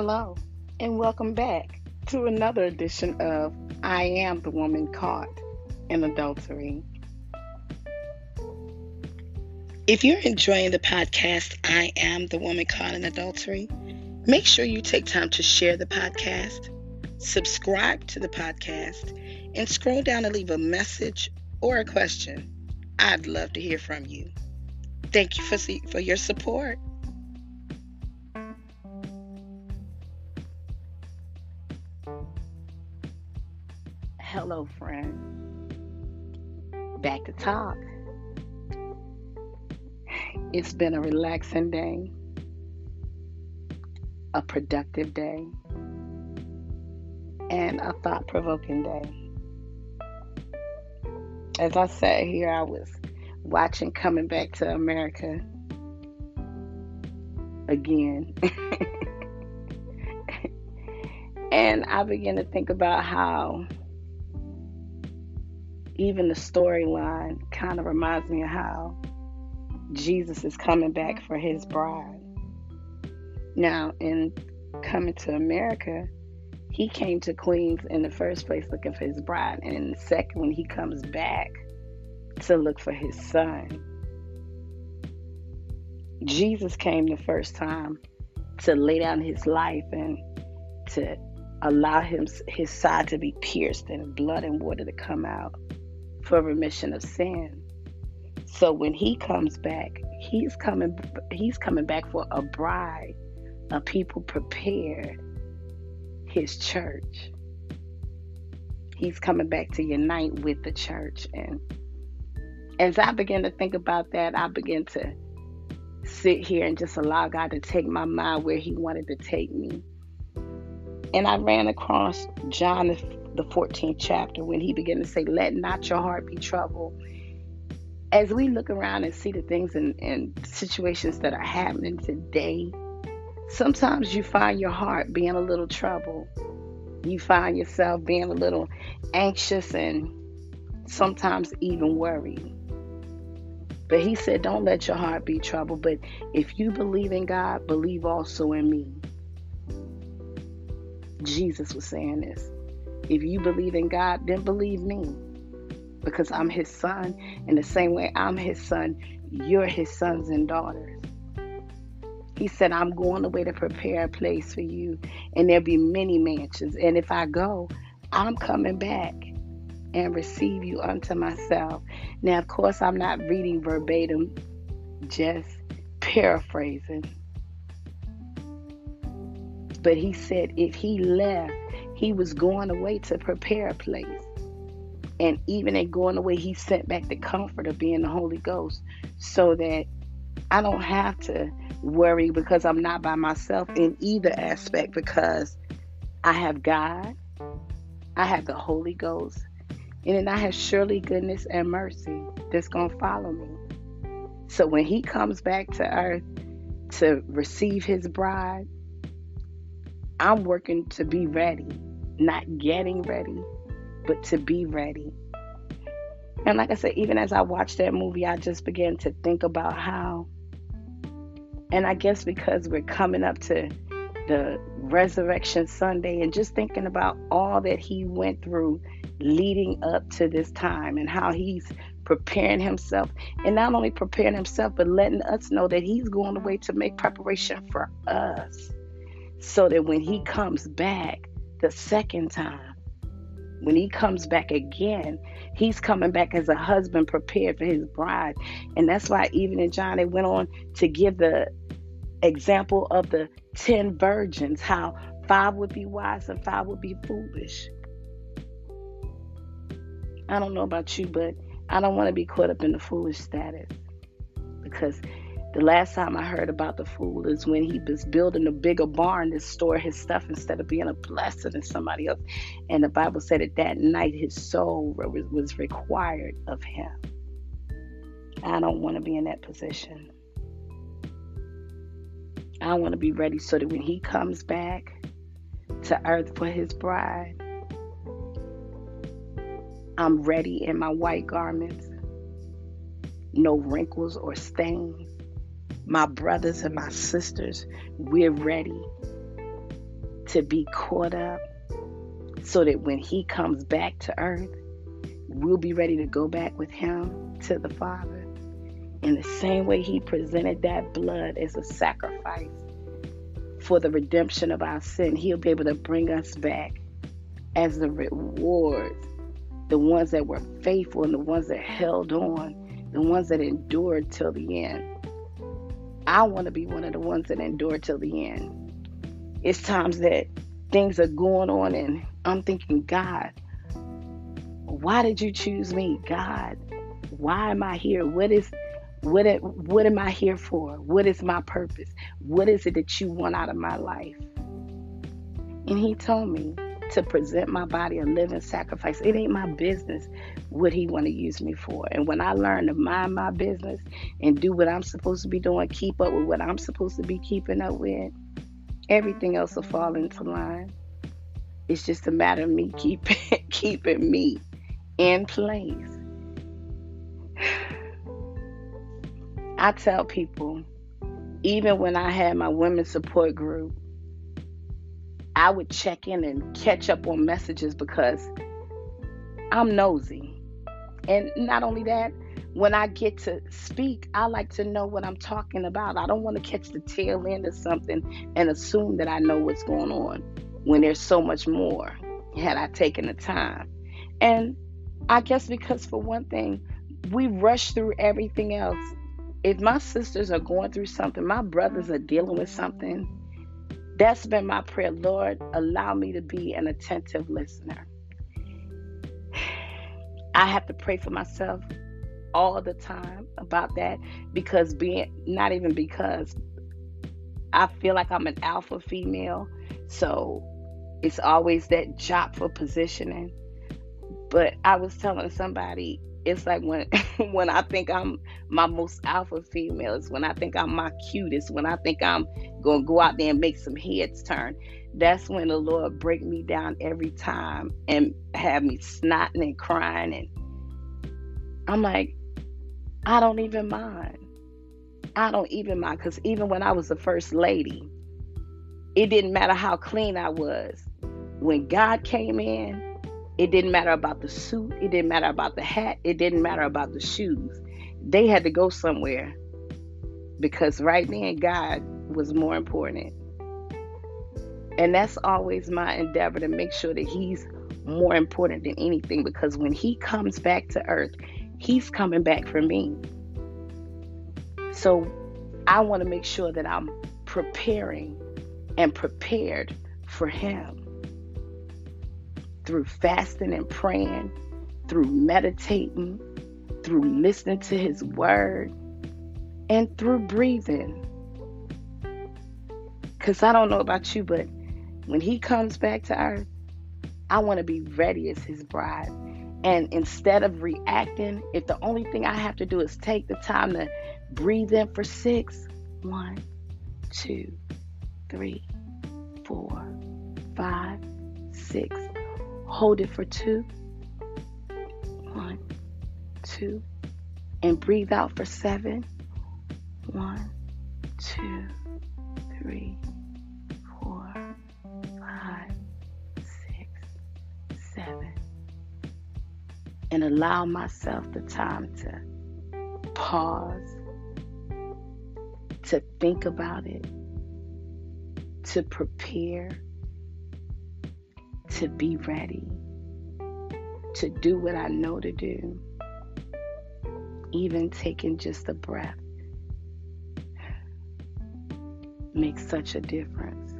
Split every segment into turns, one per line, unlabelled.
Hello, and welcome back to another edition of I Am the Woman Caught in Adultery. If you're enjoying the podcast, I Am the Woman Caught in Adultery, make sure you take time to share the podcast, subscribe to the podcast, and scroll down and leave a message or a question. I'd love to hear from you. Thank you for, for your support. Hello, friend. Back to talk. It's been a relaxing day, a productive day, and a thought provoking day. As I sat here, I was watching Coming Back to America again. and I began to think about how even the storyline kind of reminds me of how Jesus is coming back for his bride. Now, in coming to America, he came to Queens in the first place looking for his bride, and in the second, when he comes back to look for his son, Jesus came the first time to lay down his life and to allow him his side to be pierced and blood and water to come out for remission of sin. So when he comes back, he's coming he's coming back for a bride, a people prepared, his church. He's coming back to unite with the church and as I began to think about that, I began to sit here and just allow God to take my mind where he wanted to take me. And I ran across John the 14th chapter when he began to say, Let not your heart be troubled. As we look around and see the things and, and situations that are happening today, sometimes you find your heart being a little troubled. You find yourself being a little anxious and sometimes even worried. But he said, Don't let your heart be troubled. But if you believe in God, believe also in me. Jesus was saying this. If you believe in God, then believe me. Because I'm his son. In the same way I'm his son, you're his sons and daughters. He said, I'm going away to prepare a place for you, and there'll be many mansions. And if I go, I'm coming back and receive you unto myself. Now, of course, I'm not reading verbatim, just paraphrasing. But he said, if he left, he was going away to prepare a place. And even in going away, he sent back the comfort of being the Holy Ghost so that I don't have to worry because I'm not by myself in either aspect because I have God, I have the Holy Ghost, and then I have surely goodness and mercy that's going to follow me. So when he comes back to earth to receive his bride, I'm working to be ready not getting ready, but to be ready. And like I said, even as I watched that movie, I just began to think about how, and I guess because we're coming up to the Resurrection Sunday and just thinking about all that he went through leading up to this time and how he's preparing himself and not only preparing himself but letting us know that he's going away to make preparation for us so that when he comes back the second time. When he comes back again, he's coming back as a husband prepared for his bride. And that's why, even in John, they went on to give the example of the 10 virgins, how five would be wise and five would be foolish. I don't know about you, but I don't want to be caught up in the foolish status because the last time I heard about the fool is when he was building a bigger barn to store his stuff instead of being a blessing to somebody else. And the Bible said that that night his soul was required of him. I don't want to be in that position. I want to be ready so that when he comes back to earth for his bride, I'm ready in my white garments, no wrinkles or stains my brothers and my sisters, we're ready. to be caught up so that when he comes back to earth, we'll be ready to go back with him to the Father. In the same way he presented that blood as a sacrifice for the redemption of our sin, he'll be able to bring us back as the rewards, the ones that were faithful and the ones that held on, the ones that endured till the end. I want to be one of the ones that endure till the end. It's times that things are going on and I'm thinking, God, why did you choose me? God, why am I here? What is what what am I here for? What is my purpose? What is it that you want out of my life? And he told me to present my body a living sacrifice. It ain't my business what he want to use me for. And when I learn to mind my business and do what I'm supposed to be doing, keep up with what I'm supposed to be keeping up with, everything else will fall into line. It's just a matter of me keeping keeping me in place. I tell people, even when I had my women's support group, I would check in and catch up on messages because I'm nosy. And not only that, when I get to speak, I like to know what I'm talking about. I don't want to catch the tail end of something and assume that I know what's going on when there's so much more had I taken the time. And I guess because, for one thing, we rush through everything else if my sisters are going through something, my brothers are dealing with something, that's been my prayer. Lord, allow me to be an attentive listener. I have to pray for myself all the time about that because being, not even because, I feel like I'm an alpha female. So it's always that job for positioning. But I was telling somebody it's like when when I think I'm my most alpha female, it's when I think I'm my cutest, when I think I'm gonna go out there and make some heads turn. That's when the Lord break me down every time and have me snotting and crying and I'm like, I don't even mind. I don't even mind because even when I was the first lady, it didn't matter how clean I was. When God came in, it didn't matter about the suit, it didn't matter about the hat, it didn't matter about the shoes. They had to go somewhere because right then God was more important. And that's always my endeavor to make sure that He's more important than anything because when He comes back to earth, He's coming back for me. So I want to make sure that I'm preparing and prepared for Him through fasting and praying, through meditating, through listening to His Word, and through breathing. Because I don't know about you, but when He comes back to earth, I want to be ready as His bride. And instead of reacting, if the only thing I have to do is take the time to breathe in for six, one, two, three, four, five, six, Hold it for two, one, two, And breathe out for seven. One, two, three, four, five, six, seven. And allow myself the time to pause, to think about it, to prepare to be ready, to do what I know to do, even taking just a breath makes such a difference.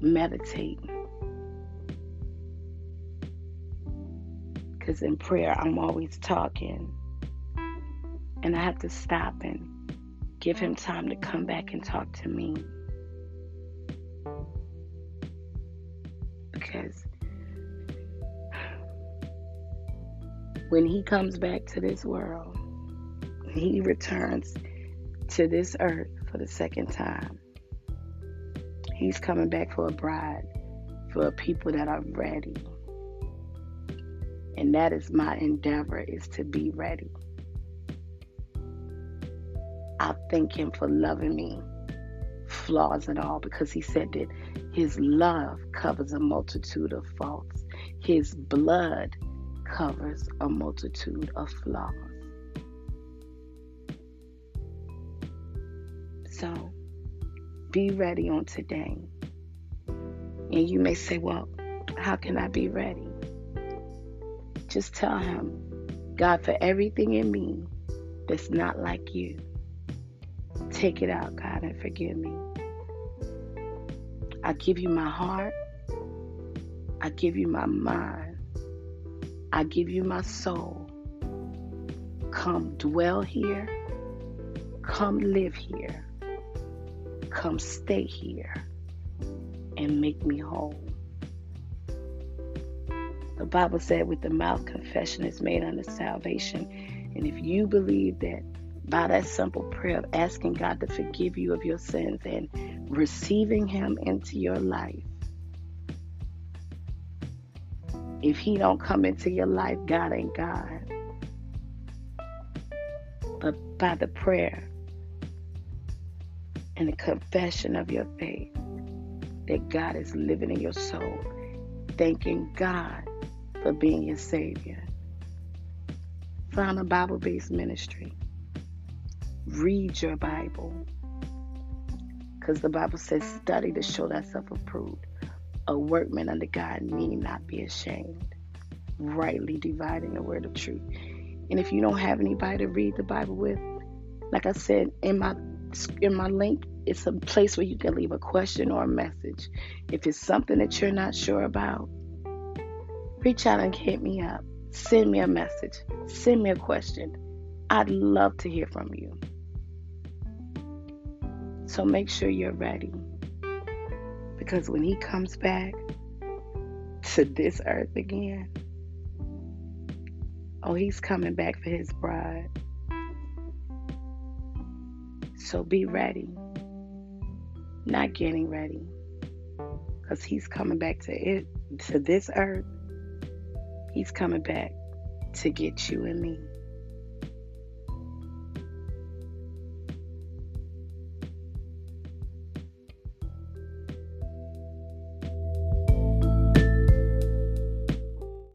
Meditate. Because in prayer, I'm always talking. And I have to stop and give him time to come back and talk to me. Because when he comes back to this world, he returns to this earth for the second time. He's coming back for a bride, for people that are ready. And that is my endeavor is to be ready. I thank him for loving me flaws at all because he said that his love covers a multitude of faults. His blood covers a multitude of flaws. So be ready on today. And you may say, well, how can I be ready? Just tell him, God, for everything in me that's not like you, take it out, God, and forgive me. I give you my heart. I give you my mind. I give you my soul. Come dwell here. Come live here. Come stay here and make me whole. The Bible said, with the mouth, confession is made unto salvation. And if you believe that by that simple prayer of asking God to forgive you of your sins and receiving Him into your life, if He don't come into your life, God ain't God. But by the prayer and the confession of your faith that God is living in your soul, thanking God for being your Savior. Find a Bible based ministry. Read your Bible. Because the Bible says, study to show thyself approved. A workman under God need not be ashamed. Rightly dividing the word of truth. And if you don't have anybody to read the Bible with, like I said in my in my link, it's a place where you can leave a question or a message. If it's something that you're not sure about, reach out and hit me up. Send me a message. Send me a question. I'd love to hear from you. So make sure you're ready. Because when he comes back to this earth again, oh, he's coming back for his bride. So be ready. Not getting ready. Because he's coming back to it to this earth He's coming back to get you and me.